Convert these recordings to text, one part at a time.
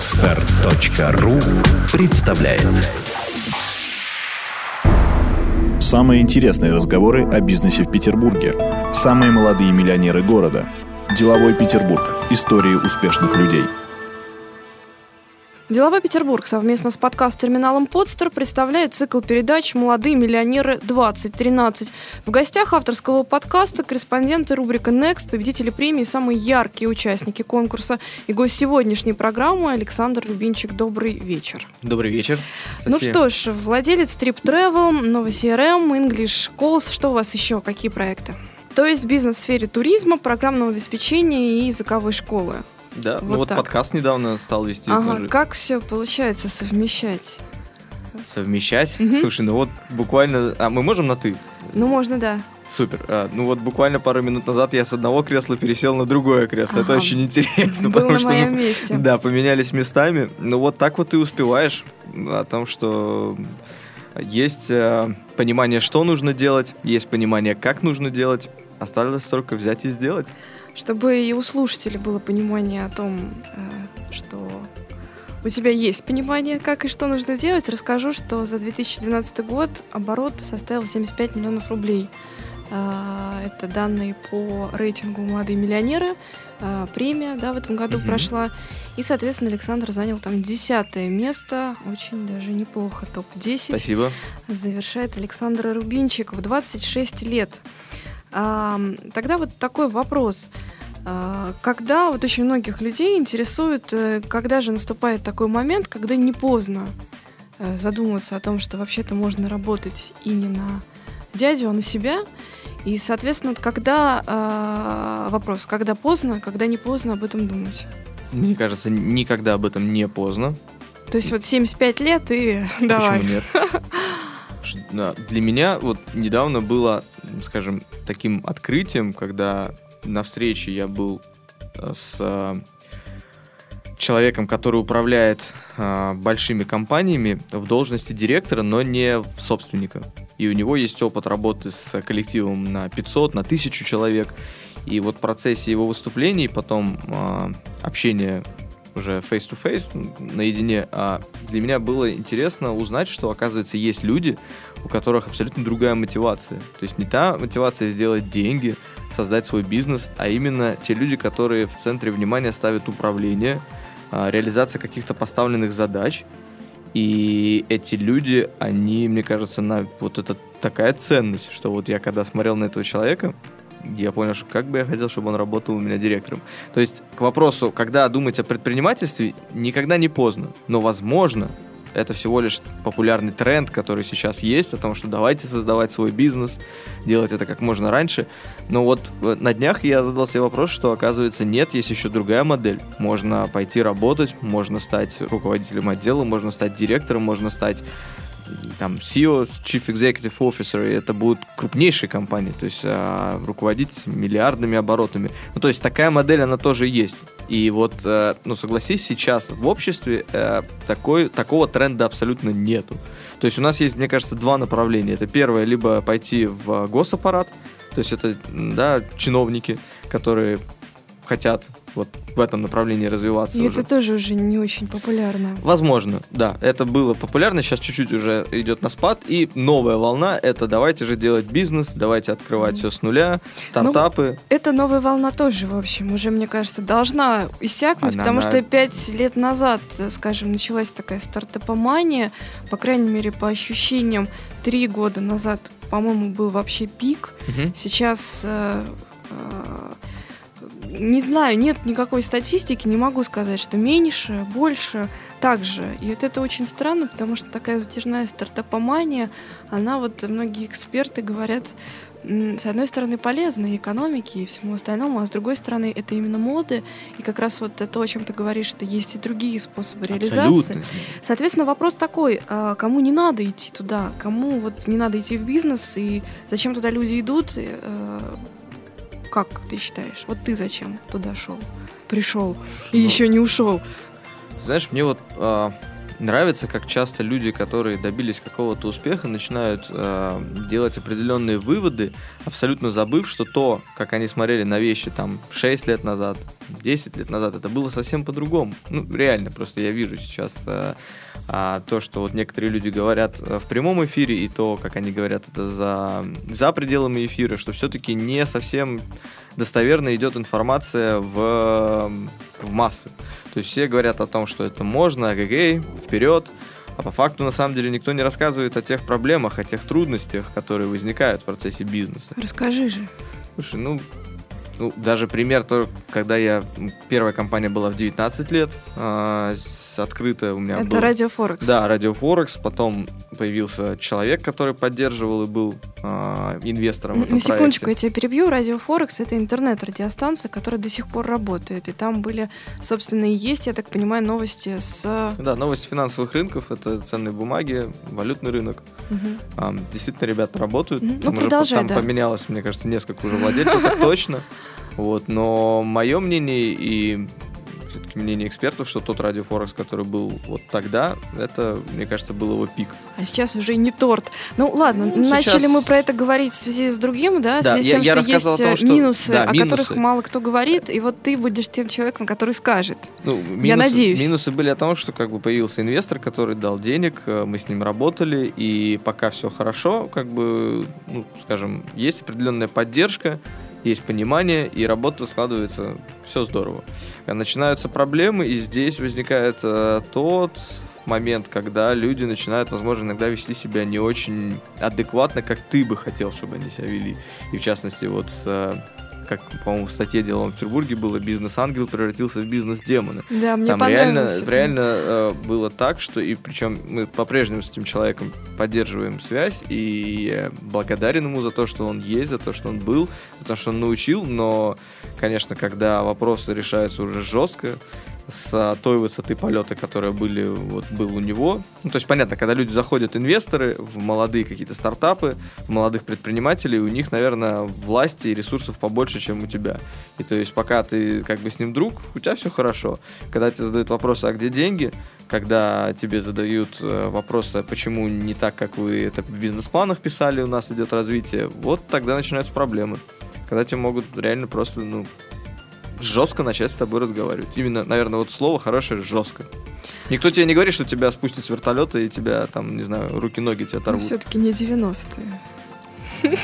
Отстар.ру представляет Самые интересные разговоры о бизнесе в Петербурге. Самые молодые миллионеры города. Деловой Петербург. Истории успешных людей. Деловой Петербург совместно с подкаст-терминалом «Подстер» представляет цикл передач «Молодые миллионеры 2013». В гостях авторского подкаста корреспонденты рубрика «Next», победители премии, самые яркие участники конкурса и гость сегодняшней программы Александр Рубинчик. Добрый вечер. Добрый вечер. Ну что ж, владелец Trip Travel, новый CRM, English Calls. Что у вас еще? Какие проекты? То есть бизнес в сфере туризма, программного обеспечения и языковой школы. Да, Вот ну вот так. подкаст недавно стал вести. Ага, тоже как все получается совмещать? Совмещать. Мгм. Слушай, ну вот буквально... А мы можем на «ты»? Ну, можно, да. Супер. А, ну вот буквально пару минут назад я с одного кресла пересел на другое кресло. Это Ага. очень интересно, Был потому на что... моем мы- месте. Да, поменялись местами. Ну вот так вот и успеваешь о том, что есть э, понимание, что нужно делать, есть понимание, как нужно делать. Осталось только взять и сделать. Чтобы и у слушателей было понимание о том, э, что у тебя есть понимание, как и что нужно делать, расскажу, что за 2012 год оборот составил 75 миллионов рублей. А, Это данные по рейтингу «Молодые миллионеры». А, Премия да, в этом году Мгм. прошла. И, соответственно, Александр занял там десятое место. Очень даже неплохо. Топ-10 Спасибо. завершает Александр Рубинчик в 26 лет. А, тогда вот такой вопрос. А, Когда вот очень многих людей интересует, э, когда же наступает такой момент, когда не поздно э, задумываться о том, что вообще-то можно работать и не на дядю, а на себя. И, соответственно, когда а, вопрос, когда поздно, когда не поздно об этом думать. Мне кажется, никогда об этом не поздно. То есть вот 75 лет и давай. Почему нет? Для меня вот недавно было, скажем, таким открытием, когда на встрече я был э, с э, человеком, который управляет э, большими компаниями в должности директора, но не собственника. И у него есть опыт работы с коллективом на 500, на 1000 человек. И вот в процессе его выступлений, потом э, общения уже face-to-face, наедине, а для меня было интересно узнать, что, оказывается, есть люди, у которых абсолютно другая мотивация. То есть не та мотивация сделать деньги, создать свой бизнес, а именно те люди, которые в центре внимания ставят управление, а, реализация каких-то поставленных задач. И эти люди, они, мне кажется, на вот это такая ценность, что вот я когда смотрел на этого человека, я понял, что как бы я хотел, чтобы он работал у меня директором. То есть к вопросу, когда думать о предпринимательстве, никогда не поздно. Но, возможно, это всего лишь популярный тренд, который сейчас есть, о том, что давайте создавать свой бизнес, делать это как можно раньше. Но вот э, на днях я задал себе вопрос, что оказывается нет, есть еще другая модель. Можно пойти работать, можно стать руководителем отдела, можно стать директором, можно стать там CEO, Chief Executive Officer, это будут крупнейшие компании, то есть а, руководить миллиардными оборотами. Ну, то есть такая модель, она тоже есть. И вот, э, ну, согласись, сейчас в обществе э, такой, такого тренда абсолютно нету. То есть у нас есть, мне кажется, два направления. Это первое, либо пойти в госаппарат, то есть это, да, чиновники, которые хотят вот в этом направлении развиваться И уже. это тоже уже не очень популярно. Возможно, да. Это было популярно, сейчас чуть-чуть уже идет на спад. И новая волна — это давайте же делать бизнес, давайте открывать все с нуля, стартапы. Эта новая волна тоже, в общем, уже, мне кажется, должна иссякнуть, Она- потому она- что пять лет назад, э, скажем, началась такая стартапомания, по крайней мере, по ощущениям, три года назад, по-моему, был вообще пик. Мгм. Сейчас э, э, не знаю, нет никакой статистики, не могу сказать, что меньше, больше, так же. И вот это очень странно, потому что такая затяжная стартапомания, она вот, многие эксперты говорят, с одной стороны, полезна и экономике, и всему остальному, а с другой стороны, это именно моды, и как раз вот то, о чем ты говоришь, что есть и другие способы реализации. Абсолютно. Соответственно, вопрос такой, а кому не надо идти туда, кому вот не надо идти в бизнес, и зачем туда люди идут, э, как ты считаешь? Вот ты зачем туда шел, пришел и Ну, еще не ушел? Знаешь, мне вот а, нравится, как часто люди, которые добились какого-то успеха, начинают э, делать определенные выводы, абсолютно забыв, что то, как они смотрели на вещи там 6 лет назад, 10 лет назад, это было совсем по-другому. Ну, реально, просто я вижу сейчас э, э, то, что вот некоторые люди говорят э, в прямом эфире, и то, как они говорят это за, за пределами эфира, что все-таки не совсем достоверно идет информация в, в массы. То есть все говорят о том, что это можно, эгэгэй, вперед, а по факту, на самом деле, никто не рассказывает о тех проблемах, о тех трудностях, которые возникают в процессе бизнеса. Расскажи же. Слушай, ну, ну даже пример, то, когда я... Первая компания была в 19 лет, а, открыто у меня Это был... Радио Форекс. Да, Радио Форекс. Потом появился человек, который поддерживал и был а, инвестором в этом На секундочку, проекте. я тебя перебью. Радио Форекс — это интернет-радиостанция, которая до сих пор работает. И там были, собственно, и есть, я так понимаю, новости с... Да, новости финансовых рынков, это ценные бумаги, валютный рынок. Мгм. А, действительно, ребята работают. Ну, Там уже продолжай, там да. поменялось, мне кажется, несколько уже владельцев, точно. Вот, но мое мнение и все-таки мнение экспертов, что тот радио Форекс, который был вот тогда, это, мне кажется, был его пик. А сейчас уже и не торт. Ну ладно, Ну, начали сейчас- мы про это говорить в связи с другим, да, в Да, связи с тем, я что есть том, э, что- минусы, да, о минусы. которых мало кто говорит, и вот ты будешь тем человеком, который скажет. Ну, минусы, Я надеюсь. Минусы были о том, что как бы появился инвестор, который дал денег, э, мы с ним работали, и пока все хорошо, как бы, ну, скажем, есть определенная поддержка, есть понимание, и работа складывается, все здорово. Начинаются проблемы, и здесь возникает э, тот момент, когда люди начинают, возможно, иногда вести себя не очень адекватно, как ты бы хотел, чтобы они себя вели. И в частности, вот с, э, как, по-моему, в статье «Делом в Петербурге» было «Бизнес-ангел превратился в бизнес-демона». Да, мне Там реально, это. реально э, было так, что и причем мы по-прежнему с этим человеком поддерживаем связь, и я благодарен ему за то, что он есть, за то, что он был, за то, что он научил, но, конечно, когда вопросы решаются уже жестко, с той высоты полета, которые были, вот, был у него. Ну, то есть, понятно, когда люди заходят, инвесторы, в молодые какие-то стартапы, в молодых предпринимателей, у них, наверное, власти и ресурсов побольше, чем у тебя. И то есть, пока ты как бы с ним друг, у тебя все хорошо. Когда тебе задают вопросы, а где деньги, когда тебе задают э, вопросы, а почему не так, как вы это в бизнес-планах писали, у нас идет развитие, вот тогда начинаются проблемы. Когда тебе могут реально просто, ну, жестко начать с тобой разговаривать. Именно, наверное, вот слово хорошее жестко. Никто тебе не говорит, что тебя спустят с вертолета и тебя там, не знаю, руки-ноги тебе Ну, оторвут. все-таки не 90-е.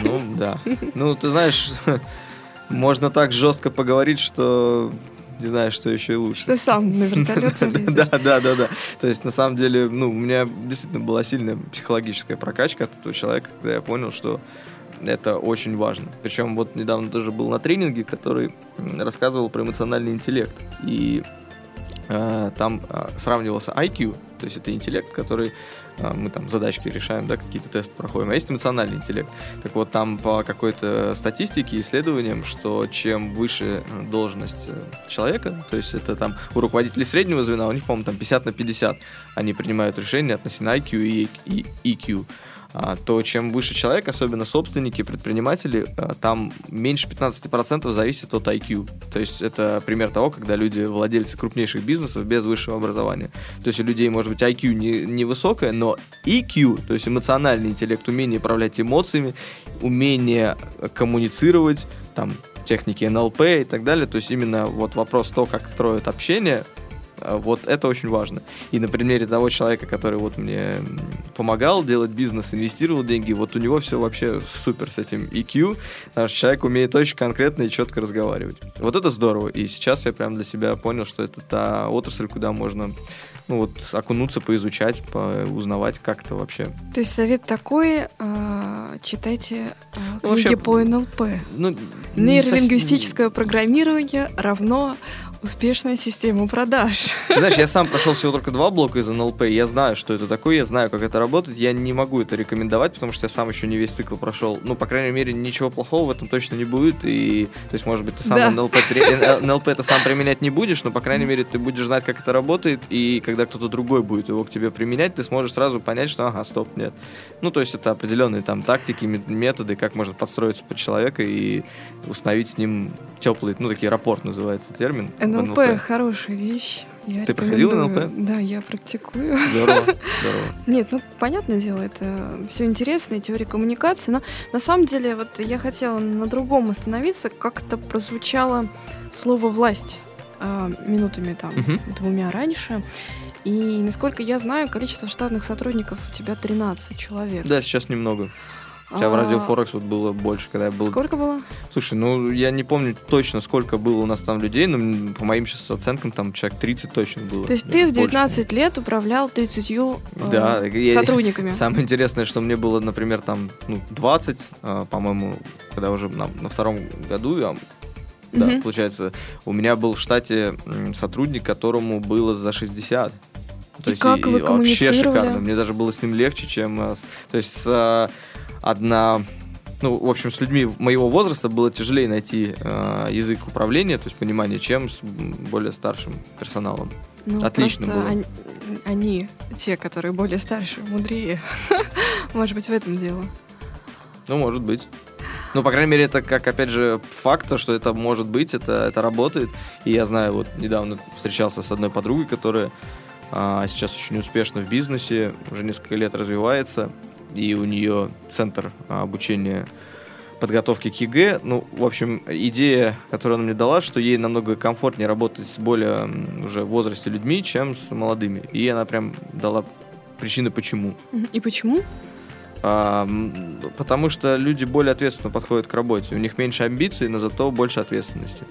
Ну, да. Ну, ты знаешь, можно так жестко поговорить, что не знаю, что еще и лучше. Что сам на вертолет. Да, да, да, да. То есть, на самом деле, ну, у меня действительно была сильная психологическая прокачка от этого человека, когда я понял, что это очень важно. Причем вот недавно тоже был на тренинге, который рассказывал про эмоциональный интеллект. И э, там э, сравнивался IQ, то есть это интеллект, который э, мы там задачки решаем, да, какие-то тесты проходим, а есть эмоциональный интеллект. Так вот, там по какой-то статистике, исследованиям, что чем выше э, должность э, человека, то есть это там у руководителей среднего звена, у них, по-моему, там 50 на 50, они принимают решения относительно IQ и, и EQ то чем выше человек, особенно собственники, предприниматели, а, там меньше 15% зависит от IQ. То есть это пример того, когда люди владельцы крупнейших бизнесов без высшего образования. То есть у людей может быть IQ не, невысокое, но EQ, то есть эмоциональный интеллект, умение управлять эмоциями, умение коммуницировать, там, техники НЛП и так далее. То есть именно вот вопрос то, как строят общение, а, вот это очень важно. И на примере того человека, который вот мне помогал делать бизнес, инвестировал деньги, вот у него все вообще супер с этим EQ, потому что человек умеет очень конкретно и четко разговаривать. Вот это здорово. И сейчас я прям для себя понял, что это та отрасль, куда можно ну вот окунуться, поизучать, узнавать как это вообще. То есть совет такой, а, читайте а, Ну, книги вообще, по НЛП. Ну, не совсем- Нейролингвистическое программирование равно успешная система продаж. Ты знаешь, я сам прошел всего только два блока из НЛП, я знаю, что это такое, я знаю, как это работает, я не могу это рекомендовать, потому что я сам еще не весь цикл прошел. Ну, по крайней мере, ничего плохого в этом точно не будет, и, то есть, может быть, ты сам Да. НЛП, тре- э, НЛП ты сам применять не будешь, но, по крайней мере, ты будешь знать, как это работает, и когда кто-то другой будет его к тебе применять, ты сможешь сразу понять, что, ага, стоп, нет. Ну, то есть, это определенные там тактики, ме- методы, как можно подстроиться под человека и установить с ним теплый, ну, такие рапорт называется термин. НЛП хорошая вещь. Я Ты проходила. НЛП? Да, я практикую. Здорово, здорово. Нет, ну, понятное дело, это все интересно, теория коммуникации, но на самом деле вот я хотела на другом остановиться, как-то прозвучало слово «власть» а, минутами там Мгм. двумя раньше. И, насколько я знаю, количество штатных сотрудников у тебя 13 человек. Да, сейчас немного. Хотя в А, Радио Форекс вот было больше, когда я был... Сколько было? Слушай, ну я не помню точно, сколько было у нас там людей, но по моим сейчас оценкам там человек 30 точно было. То есть Да, ты в больше. 19 лет управлял 30 э, Да, сотрудниками. Самое интересное, что мне было, например, там ну, 20, а, по-моему, когда уже на, на втором году, я, да, Мгм. получается, у меня был в штате сотрудник, которому было за 60. И как вы вообще коммуницировали? шикарно. Мне даже было с ним легче, чем а, с... То есть с, а, одна... Ну, в общем, с людьми моего возраста было тяжелее найти а, язык управления, то есть понимание, чем с более старшим персоналом. Ну, Отлично было. Они, они, те, которые более старше, мудрее. Может быть, в этом дело. Ну, может быть. Ну, по крайней мере, это как, опять же, факт, то, что это может быть, это, это работает. И я знаю, вот недавно встречался с одной подругой, которая а, сейчас очень успешно в бизнесе, уже несколько лет развивается, и у нее центр а, обучения подготовки к ЕГЭ. Ну, в общем, идея, которую она мне дала, что ей намного комфортнее работать с более уже в возрасте людьми, чем с молодыми. И она прям дала причины, почему. И почему? А, потому что люди более ответственно подходят к работе. У них меньше амбиций, но зато больше ответственности.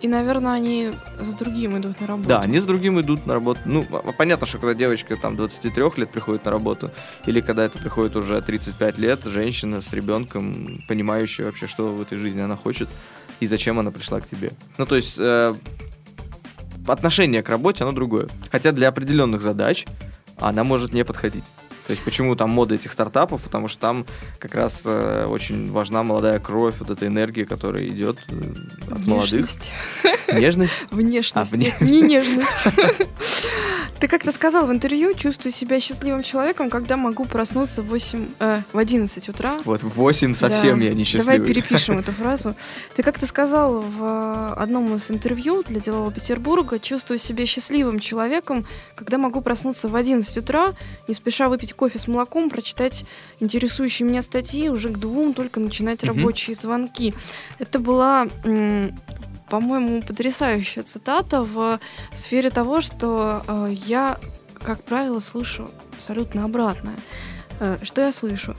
И, наверное, они за другим идут на работу. Да, они с другим идут на работу. Ну, понятно, что когда девочка там 23 лет приходит на работу, или когда это приходит уже 35 лет, женщина с ребенком, понимающая вообще, что в этой жизни она хочет и зачем она пришла к тебе. Ну, то есть э, отношение к работе, оно другое. Хотя для определенных задач она может не подходить. То есть почему там мода этих стартапов? Потому что там как раз э, очень важна молодая кровь, вот эта энергия, которая идет э, от молодых. Внешность. Нежность? Внешность. А, вне- не нежность. Ты как-то сказал в интервью, чувствую себя счастливым человеком, когда могу проснуться в 8, э, в 11 утра. Вот в 8 совсем Да. я не счастливый. Давай перепишем эту фразу. Ты как-то сказал в э, одном из интервью для Делового Петербурга, чувствую себя счастливым человеком, когда могу проснуться в 11 утра, не спеша выпить кофе с молоком, прочитать интересующие меня статьи, уже к двум только начинать Мгм. рабочие звонки. Это была, по-моему, потрясающая цитата в сфере того, что э, я, как правило, слышу абсолютно обратное. Э, Что я слышу?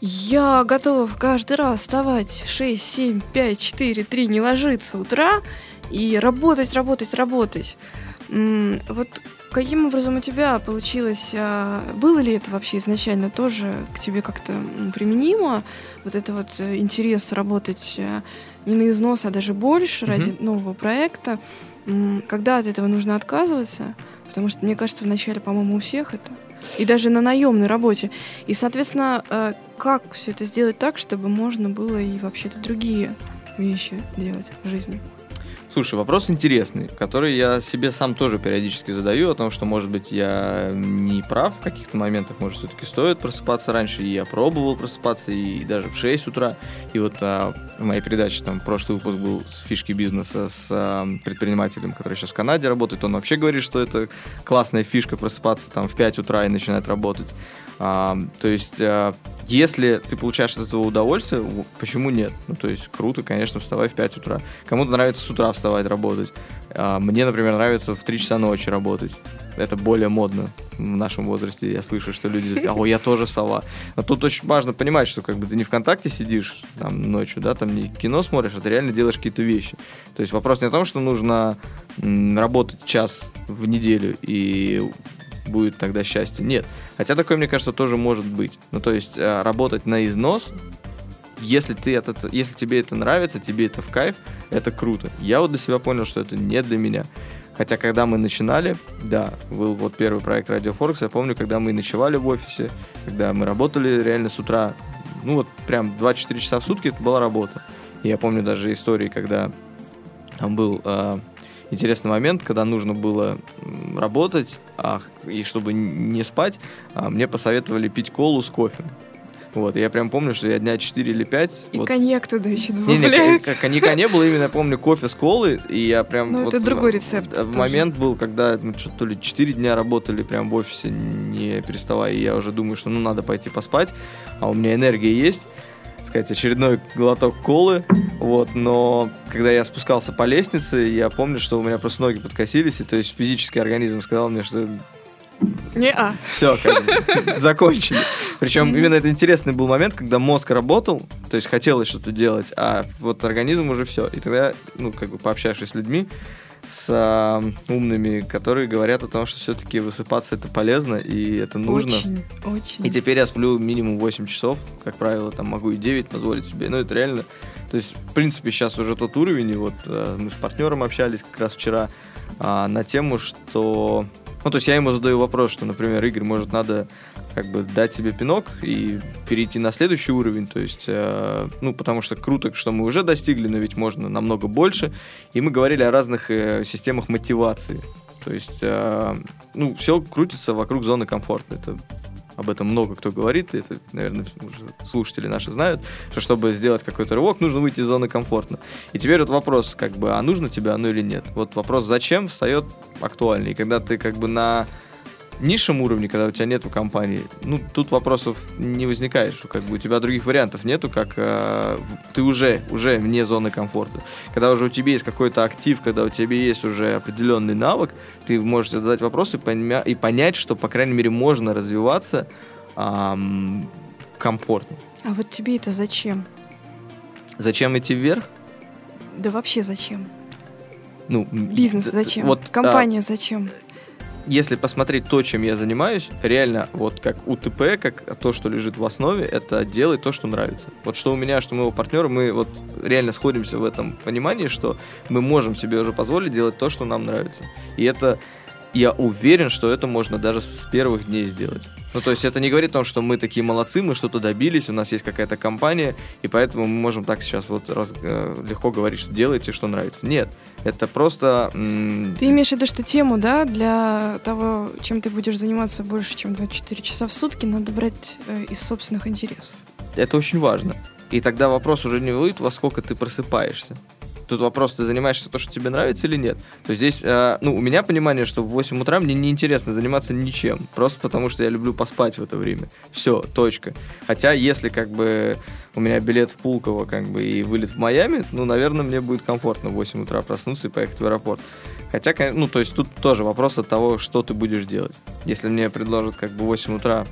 Я готов каждый раз вставать 6, 7, 5, 4, 3, не ложиться утра и работать, работать, работать. М, Вот каким образом у тебя получилось? а, Было ли это вообще изначально тоже к тебе как-то применимо? Вот это вот э, интерес работать э, не на износ, а даже больше Мгм. ради нового проекта. Когда от этого нужно отказываться? Потому что, мне кажется, вначале, по-моему, у всех это. И даже на наемной работе. И, соответственно, э, как все это сделать так, чтобы можно было и вообще-то другие вещи делать в жизни? Слушай, вопрос интересный, который я себе сам тоже периодически задаю, о том, что, может быть, я не прав в каких-то моментах, может, все-таки стоит просыпаться раньше, и я пробовал просыпаться, и даже в 6 утра. И вот а, в моей передаче, там, прошлый выпуск был с фишки бизнеса с а, предпринимателем, который сейчас в Канаде работает, он вообще говорит, что это классная фишка просыпаться там в 5 утра и начинать работать. То есть, а, если ты получаешь от этого удовольствие, почему нет? Ну, то есть, круто, конечно, вставай в 5 утра. Кому-то нравится с утра вставать работать. А, мне, например, нравится в 3 часа ночи работать. Это более модно в нашем возрасте. Я слышу, что люди говорят, о, я тоже сова. Но тут очень важно понимать, что как бы ты не ВКонтакте сидишь там ночью, да, там не кино смотришь, а ты реально делаешь какие-то вещи. То есть вопрос не о том, что нужно работать час в неделю и будет тогда счастье. Нет. Хотя такое, мне кажется, тоже может быть. Ну, то есть э, работать на износ, если, ты это, если тебе это нравится, тебе это в кайф, это круто. Я вот для себя понял, что это не для меня. Хотя, когда мы начинали, да, был вот первый проект Radio Forex, я помню, когда мы ночевали в офисе, когда мы работали реально с утра, ну вот прям 24 часа в сутки, это была работа. И я помню даже истории, когда там был а, интересный момент, когда нужно было работать, а, и чтобы не спать, а, мне посоветовали пить колу с кофе. Вот, и я прям помню, что я дня 4 или 5... И вот, коньяк туда еще не, не, добавляют. кон- коньяка не было, именно я помню кофе с колой, и я прям... Ну, вот это другой рецепт В момент был, когда мы что-то то ли 4 дня работали прям в офисе, не переставая, и я уже думаю, что ну надо пойти поспать, а у меня энергия есть, сказать, очередной глоток колы, вот, но когда я спускался по лестнице, я помню, что у меня просто ноги подкосились, и то есть физический организм сказал мне, что Не-а. все, как закончили. Причем именно это интересный был момент, когда мозг работал, то есть хотелось что-то делать, а вот организм уже все. И тогда, ну, как бы пообщавшись с людьми, с а, умными, которые говорят о том, что все-таки высыпаться это полезно и это нужно. Очень, очень. И теперь я сплю минимум 8 часов, как правило, там могу и 9 позволить себе. Ну, это реально. То есть, в принципе, сейчас уже тот уровень, и вот э, мы с партнером общались как раз вчера а, на тему, что... Ну, то есть я ему задаю вопрос, что, например, Игорь, может, надо как бы дать себе пинок и перейти на следующий уровень, то есть, э, ну, потому что круто, что мы уже достигли, но ведь можно намного больше. И мы говорили о разных э, системах мотивации. То есть, э, ну, все крутится вокруг зоны комфорта. Это об этом много кто говорит, это, наверное, уже слушатели наши знают, что чтобы сделать какой-то рывок, нужно выйти из зоны комфорта. И теперь вот вопрос, как бы, а нужно тебе оно или нет? Вот вопрос «зачем?» встает актуальный. И когда ты как бы на низшем уровне, когда у тебя нету компании, ну, тут вопросов не возникает, что как бы у тебя других вариантов нету, как э, ты уже, уже вне зоны комфорта. Когда уже у тебя есть какой-то актив, когда у тебя есть уже определенный навык, ты можешь задать вопросы и, поня- и понять, что, по крайней мере, можно развиваться ам, комфортно. А вот тебе это зачем? Зачем идти вверх? Да вообще зачем? Ну, Бизнес зачем? Вот, а, Компания зачем? Если посмотреть то, чем я занимаюсь, реально, вот как УТП, как то, что лежит в основе, это делать то, что нравится. Вот что у меня, что моего партнера, мы вот реально сходимся в этом понимании, что мы можем себе уже позволить делать то, что нам нравится. И это, я уверен, что это можно даже с первых дней сделать. Ну, то есть это не говорит о том, что мы такие молодцы, мы что-то добились, у нас есть какая-то компания, и поэтому мы можем так сейчас вот раз- э, легко говорить, что делайте, что нравится. Нет, это просто... Ты имеешь в виду, что тему, да, для того, чем ты будешь заниматься больше, чем 24 часа в сутки, надо брать э, из собственных интересов. Это очень важно. И тогда вопрос уже не будет, во сколько ты просыпаешься. Тут вопрос, ты занимаешься то, что тебе нравится или нет. То есть здесь, э, ну, у меня понимание, что в 8 утра мне неинтересно заниматься ничем. Просто потому, что я люблю поспать в это время. Все, точка. Хотя, если как бы у меня билет в Пулково, как бы, и вылет в Майами, ну, наверное, мне будет комфортно в 8 утра проснуться и поехать в аэропорт. Хотя, ну, то есть тут тоже вопрос от того, что ты будешь делать. Если мне предложат как бы в 8 утра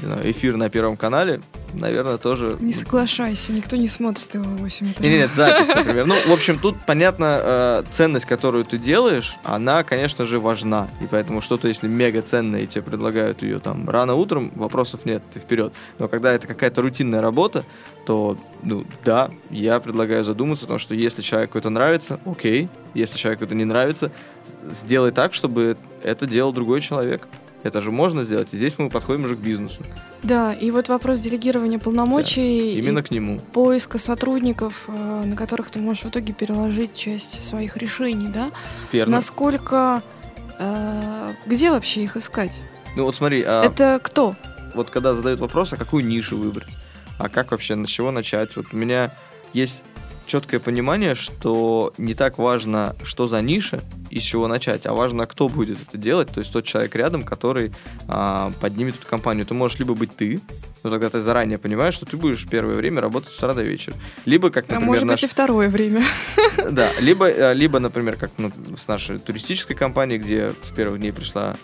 знаю, эфир на Первом канале, наверное, тоже... Не соглашайся, никто не смотрит его в 8 утра. Нет, нет, запись, например. Ну, в общем, тут понятно, э, ценность, которую ты делаешь, она, конечно же, важна. И поэтому что-то, если мега ценное, и тебе предлагают ее там рано утром, вопросов нет, ты вперед. Но когда это какая-то рутинная работа, то, ну, да, я предлагаю задуматься, потому что если человеку это нравится, окей. Если человеку это не нравится, сделай так, чтобы это делал другой человек. Это же можно сделать. И здесь мы подходим уже к бизнесу. Да, и вот вопрос делегирования полномочий Именно и к нему. поиска сотрудников, э, на которых ты можешь в итоге переложить часть своих решений, да? Верно. Насколько... э, где вообще их искать? Ну вот смотри, а, Это кто? вот когда задают вопрос, а какую нишу выбрать, а как вообще, на чего начать, вот у меня есть четкое понимание, что не так важно, что за ниша и с чего начать, а важно, кто будет это делать, то есть тот человек рядом, который а, поднимет эту компанию. Ты можешь либо быть ты, но тогда ты заранее понимаешь, что ты будешь первое время работать с утра до вечера. Либо, как, А например, может наш... быть и второе время. Да, либо, э, либо, например, как ну, с нашей туристической компанией, где с первых дней пришла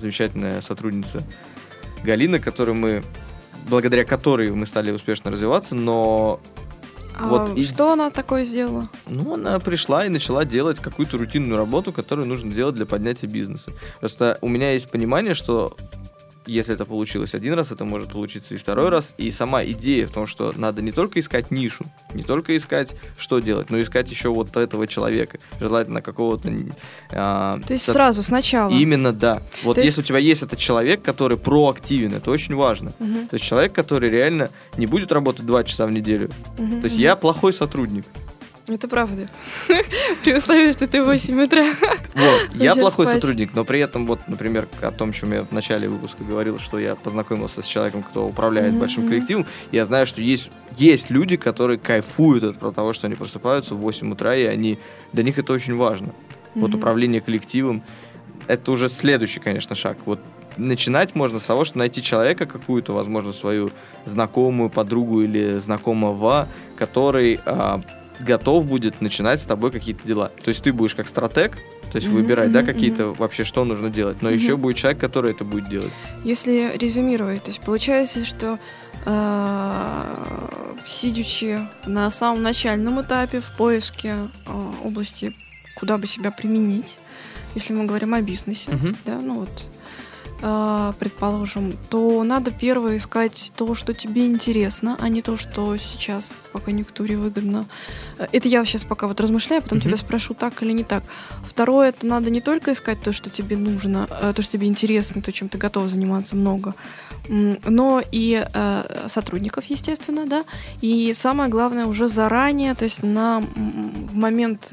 замечательная сотрудница Галина, которую мы благодаря которой мы стали успешно развиваться, но А Вот и- Что она такое сделала? ну, она пришла и начала делать какую-то рутинную работу, которую нужно делать для поднятия бизнеса. Просто у меня есть понимание, что если это получилось один раз, это может получиться и второй раз. И сама идея в том, что надо не только искать нишу, не только искать, что делать, но искать еще вот этого человека, желательно какого-то... а, То есть со- сразу, сначала. Именно, да. Вот То есть- если у тебя есть этот человек, который проактивен, это очень важно. Мгм, То есть человек, который реально не будет работать два часа в неделю. мгм, То есть мгм. я плохой сотрудник. Это правда. При условии, что ты в 8 утра. Вот, я плохой спать. сотрудник, но при этом, вот, например, о том, чем я в начале выпуска говорил, что я познакомился с человеком, кто управляет Мгм, большим коллективом, я знаю, что есть, есть люди, которые кайфуют от того, что они просыпаются в 8 утра, и они, для них это очень важно. Вот Мгм. управление коллективом, это уже следующий, конечно, шаг. Вот начинать можно с того, что найти человека какую-то, возможно, свою знакомую, подругу или знакомого, который а, готов будет начинать с тобой какие-то дела. То есть ты будешь как стратег, то есть выбирать, да, мгм, какие-то вообще, что нужно делать, но Мгм. еще будет человек, который это будет делать. Если резюмировать, то есть получается, что э, сидячи на самом начальном этапе в поиске э, области, куда бы себя применить, если мы говорим о бизнесе, Мгм. да, ну вот, предположим, то надо первое искать то, что тебе интересно, а не то, что сейчас по конъюнктуре выгодно. Э, Это я сейчас пока вот размышляю, потом Мгм. тебя спрошу, так или не так. Второе, это надо не только искать то, что тебе нужно, э, то, что тебе интересно, то, чем ты готов заниматься много, но и э, сотрудников, естественно, да, и самое главное уже заранее, то есть на момент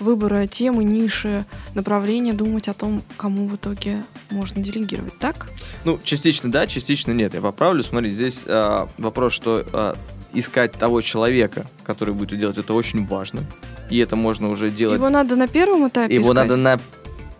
выбора темы, ниши, направления думать о том, кому в итоге можно делегировать, так? Ну, частично да, частично нет. Я поправлю. Смотри, здесь а, вопрос, что а, искать того человека, который будет делать, это очень важно. И это можно уже делать Его надо на первом этапе Его искать? надо на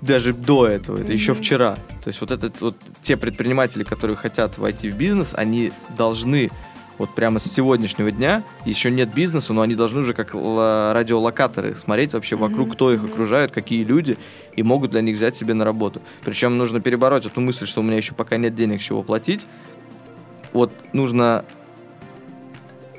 даже до этого, это еще Мгм. вчера. То есть вот этот вот те предприниматели, которые хотят войти в бизнес, они должны вот прямо с сегодняшнего дня, еще нет бизнеса, но они должны уже как радиолокаторы смотреть вообще вокруг, Мгм, кто их окружает, какие люди, и могут для них взять себе на работу. Причем нужно перебороть эту мысль, что у меня еще пока нет денег, с чего платить. Вот нужно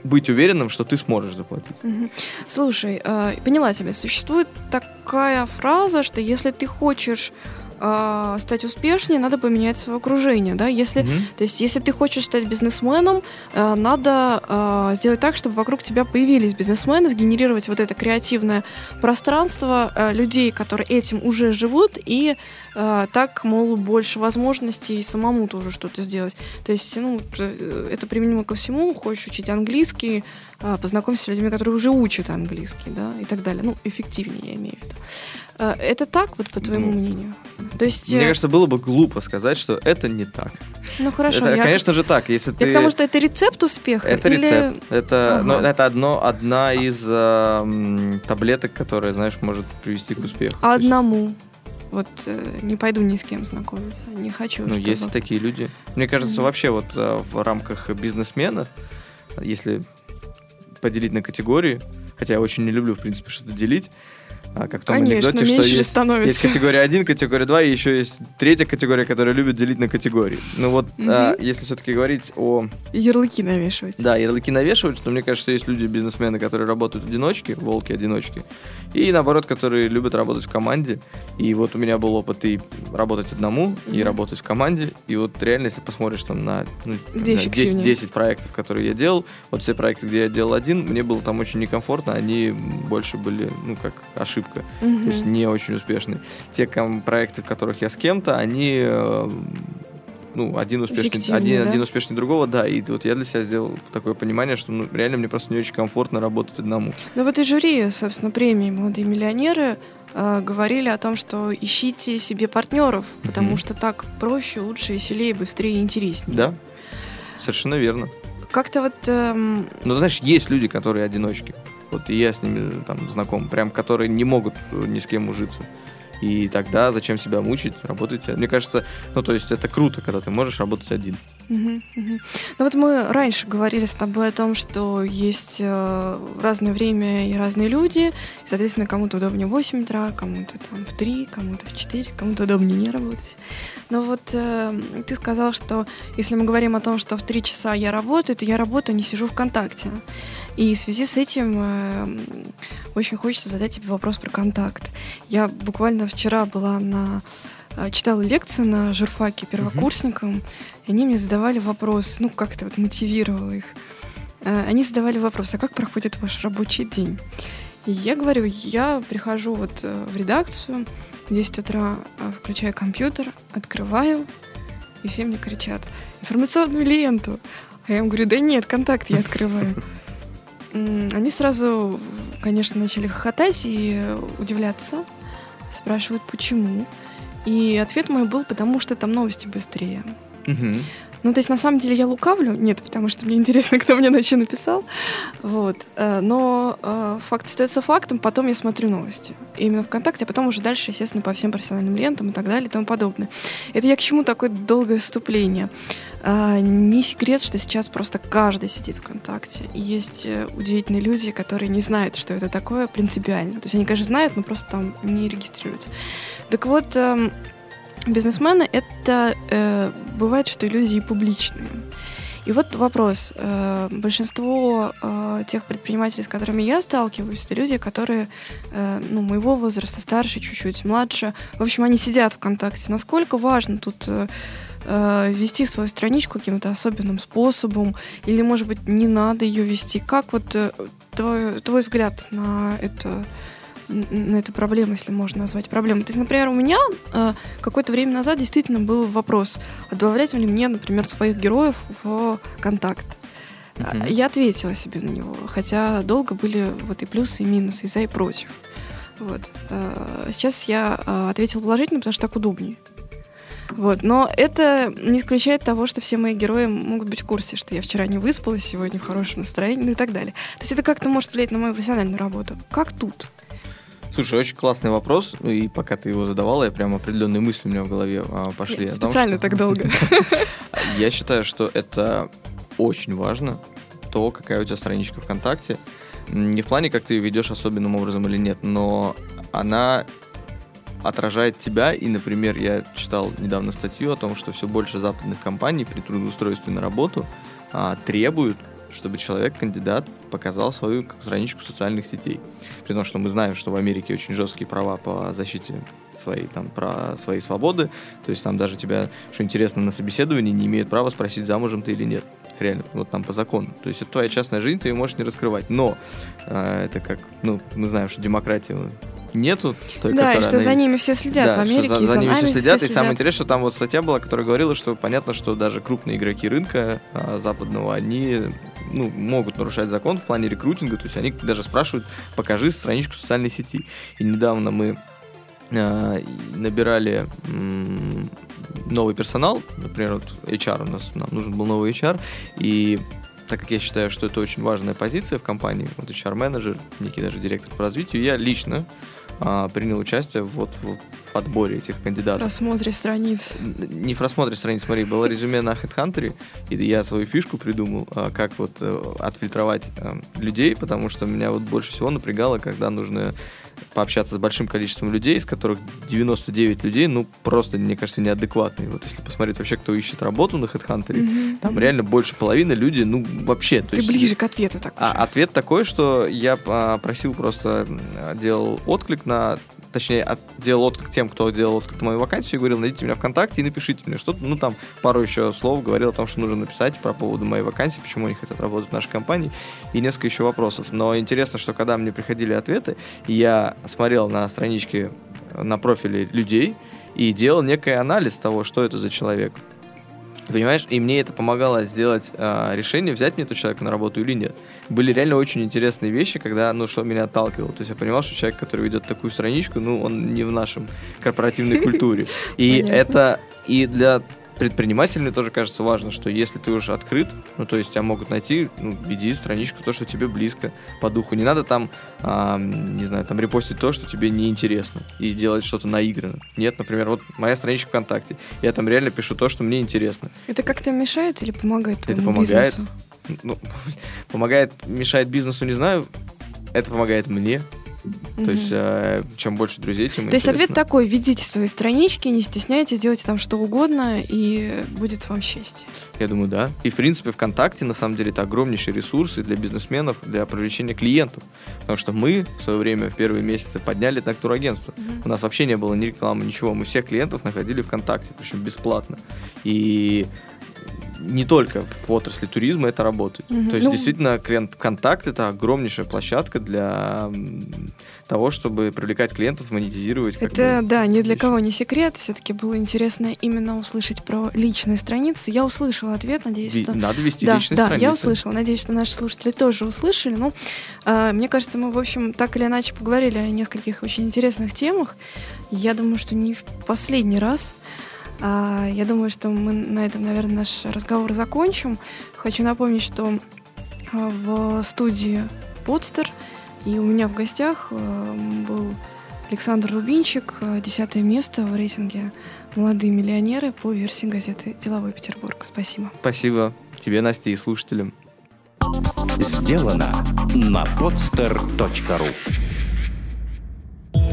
быть уверенным, что ты сможешь заплатить. Мгм. Слушай, э, поняла тебя. Существует такая фраза, что если ты хочешь э, стать успешнее, надо поменять свое окружение, да? Если, Мгм. то есть, если ты хочешь стать бизнесменом, э, надо э, сделать так, чтобы вокруг тебя появились бизнесмены, сгенерировать вот это креативное пространство э, людей, которые этим уже живут, и э, так, мол, больше возможностей самому тоже что-то сделать. То есть, ну, э, это применимо ко всему. Хочешь учить английский, познакомься с людьми, которые уже учат английский, да, и так далее. Ну, эффективнее, я имею в виду. Э, Это так, вот по твоему Ну, мнению? То есть, Мне э, кажется, было бы глупо сказать, что это не так. ну хорошо, это, я, конечно же, так. Если я ты... к тому, что это рецепт успеха? Это или- рецепт. Это, ну, Ага. это одно, одна из э, таблеток, которая, знаешь, может привести к успеху. Есть, Одному. Вот э, не пойду ни с кем знакомиться. Не хочу. ну, чтобы- есть такие люди. Мне кажется, Мгм. вообще вот э, в рамках бизнесмена, если поделить на категории, хотя я очень не люблю, в принципе, что-то делить, как в том Конечно, анекдоте, что есть, становится. есть категория 1, категория 2, и еще есть третья категория, которая любит делить на категории. Ну вот, а, Мгм. если все-таки говорить о Ярлыки навешивать. Да, ярлыки навешивают, но мне кажется, что есть люди, бизнесмены, которые работают одиночки, волки-одиночки, и наоборот, которые любят работать в команде. И вот у меня был опыт и работать одному, и Мгм. работать в команде. И вот реально, если посмотришь там на ну, Где на 10, эффективнее? 10 проектов, которые я делал, вот все проекты, где я делал один, мне было там очень некомфортно, они больше были, ну, как ошибка, Мгм. то есть не очень успешные. Те ком- проекты, в которых я с кем-то, они э, ну, один успешный, один, да? один успешнее другого, да. И вот я для себя сделал такое понимание, что ну, реально мне просто не очень комфортно работать одному. Ну в этой жюри, собственно, премии «Молодые миллионеры» э, говорили о том, что ищите себе партнеров, потому Мгм. что так проще, лучше, веселее, быстрее и интереснее. Да, совершенно верно. Как-то вот... эм, Но знаешь, есть люди, которые одиночки. Вот и я с ними там знаком, прям которые не могут э, ни с кем ужиться. И тогда зачем себя мучить, работайте. Мне кажется, ну то есть это круто, когда ты можешь работать один. Мгм, мгм. Ну вот мы раньше говорили с тобой о том, что есть э, разное время и разные люди. И, соответственно, кому-то удобнее в 8 утра, кому-то там в 3, кому-то в 4, кому-то удобнее не работать. Но вот э, ты сказал, что если мы говорим о том, что в 3 часа я работаю, то я работаю, не сижу ВКонтакте. И в связи с этим э, очень хочется задать тебе вопрос про контакт. Я буквально вчера была на э, читала лекции на журфаке первокурсникам, и они мне задавали вопрос, ну как это вот мотивировало их. Э, Они задавали вопрос, а как проходит ваш рабочий день? И я говорю, я прихожу вот э, в редакцию, в 10 утра включаю компьютер, открываю, и все мне кричат, информационную ленту. А я им говорю, да нет, контакт я открываю. Они сразу, конечно, начали хохотать и удивляться. Спрашивают, почему. И ответ мой был, потому что там новости быстрее. Мгм. Ну, то есть, на самом деле, я лукавлю. Нет, потому что мне интересно, кто мне ночью написал. Вот. Э, Но э, факт остается фактом. Потом я смотрю новости. Именно ВКонтакте, а потом уже дальше, естественно, по всем профессиональным лентам и так далее и тому подобное. Это я к чему такое долгое вступление? А, Не секрет, что сейчас просто каждый сидит ВКонтакте. И есть э, удивительные люди, которые не знают, что это такое принципиально. То есть они, конечно, знают, но просто там не регистрируются. Так вот, эм, бизнесмены — это э, бывает, что иллюзии публичные. И вот вопрос. Э, большинство э, тех предпринимателей, с которыми я сталкиваюсь, это люди, которые э, ну, моего возраста, старше, чуть-чуть младше. В общем, они сидят ВКонтакте. Насколько важно тут э, э, вести свою страничку каким-то особенным способом? Или, может быть, не надо ее вести? Как вот э, твой, твой взгляд на это на эту проблему, если можно назвать проблемой. То есть, например, у меня э, какое-то время назад действительно был вопрос, добавлять ли мне, например, своих героев в контакт. Мгм. Я ответила себе на него, хотя долго были вот и плюсы, и минусы, и за, и против. Вот. Э, Сейчас я э, ответила положительно, потому что так удобнее. Вот. Но это не исключает того, что все мои герои могут быть в курсе, что я вчера не выспалась, сегодня в хорошем настроении, ну и так далее. То есть это как-то может влиять на мою профессиональную работу. Как тут? Слушай, очень классный вопрос, ну и пока ты его задавала, я прям определенные мысли у меня в голове а, пошли. том, Специально что- так долго. Я считаю, что это очень важно, то, какая у тебя страничка ВКонтакте. Не в плане, как ты ее ведешь особенным образом или нет, но она отражает тебя. И, например, я читал недавно статью о том, что все больше западных компаний при трудоустройстве на работу а, требуют, чтобы человек, кандидат, показал свою страничку социальных сетей. При том, что мы знаем, что в Америке очень жесткие права по защите своей, там, про свои свободы. То есть там даже тебя, что интересно, на собеседовании не имеют права спросить, замужем ты или нет. Реально, вот там по закону. То есть это твоя частная жизнь, ты ее можешь не раскрывать. Но э, это как, ну, мы знаем, что демократии нету. Той, Да, и что за есть. ними все следят Да, в Америке, за, и за ними все следят. все И самое интересное, что там вот статья была, которая говорила, что понятно, что даже крупные игроки рынка а, западного, они ну, могут нарушать закон в плане рекрутинга. То есть они даже спрашивают, покажи страничку социальной сети. И недавно мы а, набирали м, новый персонал, например, вот HR у нас, нам нужен был новый HR, и так как я считаю, что это очень важная позиция в компании, вот HR-менеджер, некий даже директор по развитию, я лично а, принял участие вот в подборе этих кандидатов. просмотре страниц. Не в просмотре страниц, смотри, было резюме на HeadHunter, и я свою фишку придумал, а, как вот э, отфильтровать э, людей, потому что меня вот больше всего напрягало, когда нужно пообщаться с большим количеством людей, из которых 99 людей, ну, просто, мне кажется, неадекватные. Вот если посмотреть вообще, кто ищет работу на HeadHunter, Мгм, там реально больше половины люди, ну, вообще. То Ты есть, ближе к ответу так а ответ такой, что я а, просил просто, делал отклик на, точнее, от- делал отклик тем, кто делал отклик на мою вакансию, и говорил, найдите меня ВКонтакте и напишите мне что-то. Ну, там пару еще слов говорил о том, что нужно написать про поводу моей вакансии, почему они хотят работать в нашей компании, и несколько еще вопросов. Но интересно, что когда мне приходили ответы, я смотрел на странички, э, на профили людей и делал некий анализ того, что это за человек. Понимаешь? И мне это помогало сделать а, решение, взять мне этого человека на работу или нет. Были реально очень интересные вещи, когда, ну, что меня отталкивало. То есть я понимал, что человек, который ведет такую страничку, ну, он не в нашем корпоративной культуре. И это и для предпринимателя мне тоже кажется важно, что если ты уже открыт, ну, то есть тебя могут найти, ну, веди страничку, то, что тебе близко по духу. Не надо там, а, не знаю, там репостить то, что тебе неинтересно, и делать что-то наигранно. Нет, например, вот моя страничка ВКонтакте, я там реально пишу то, что мне интересно. Это как-то мешает или помогает твоему помогает. бизнесу? Ну, помогает, мешает бизнесу, не знаю, это помогает мне. То Мгм. есть, э, чем больше друзей, тем То есть ответ интересно. такой, ведите свои странички, не стесняйтесь, делайте там что угодно, и будет вам счастье. Я думаю, да. И, в принципе, ВКонтакте, на самом деле, это огромнейший ресурс и для бизнесменов, для привлечения клиентов. Потому что мы в свое время, в первые месяцы, подняли это турагентство. У нас вообще не было ни рекламы, ничего. Мы всех клиентов находили ВКонтакте, причем бесплатно. И не только в отрасли туризма это работает. Мгм. То есть Ну, действительно клиент контакт это огромнейшая площадка для того, чтобы привлекать клиентов, монетизировать. Это, бы, да, ни для вещи. кого не секрет. Все-таки было интересно именно услышать про личные страницы. Я услышала ответ, надеюсь, Ви- что... Надо вести Да, личные да, страницы. я услышала. Надеюсь, что наши слушатели тоже услышали. Ну, э, мне кажется, мы, в общем, так или иначе поговорили о нескольких очень интересных темах. Я думаю, что не в последний раз. А, я думаю, что мы на этом, наверное, наш разговор закончим. Хочу напомнить, что а, в студии Подстер и у меня в гостях э, был Александр Рубинчик, э, десятое место в рейтинге «Молодые миллионеры» по версии газеты «Деловой Петербург». Спасибо. Спасибо тебе, Настя, и слушателям. Сделано на podster.ru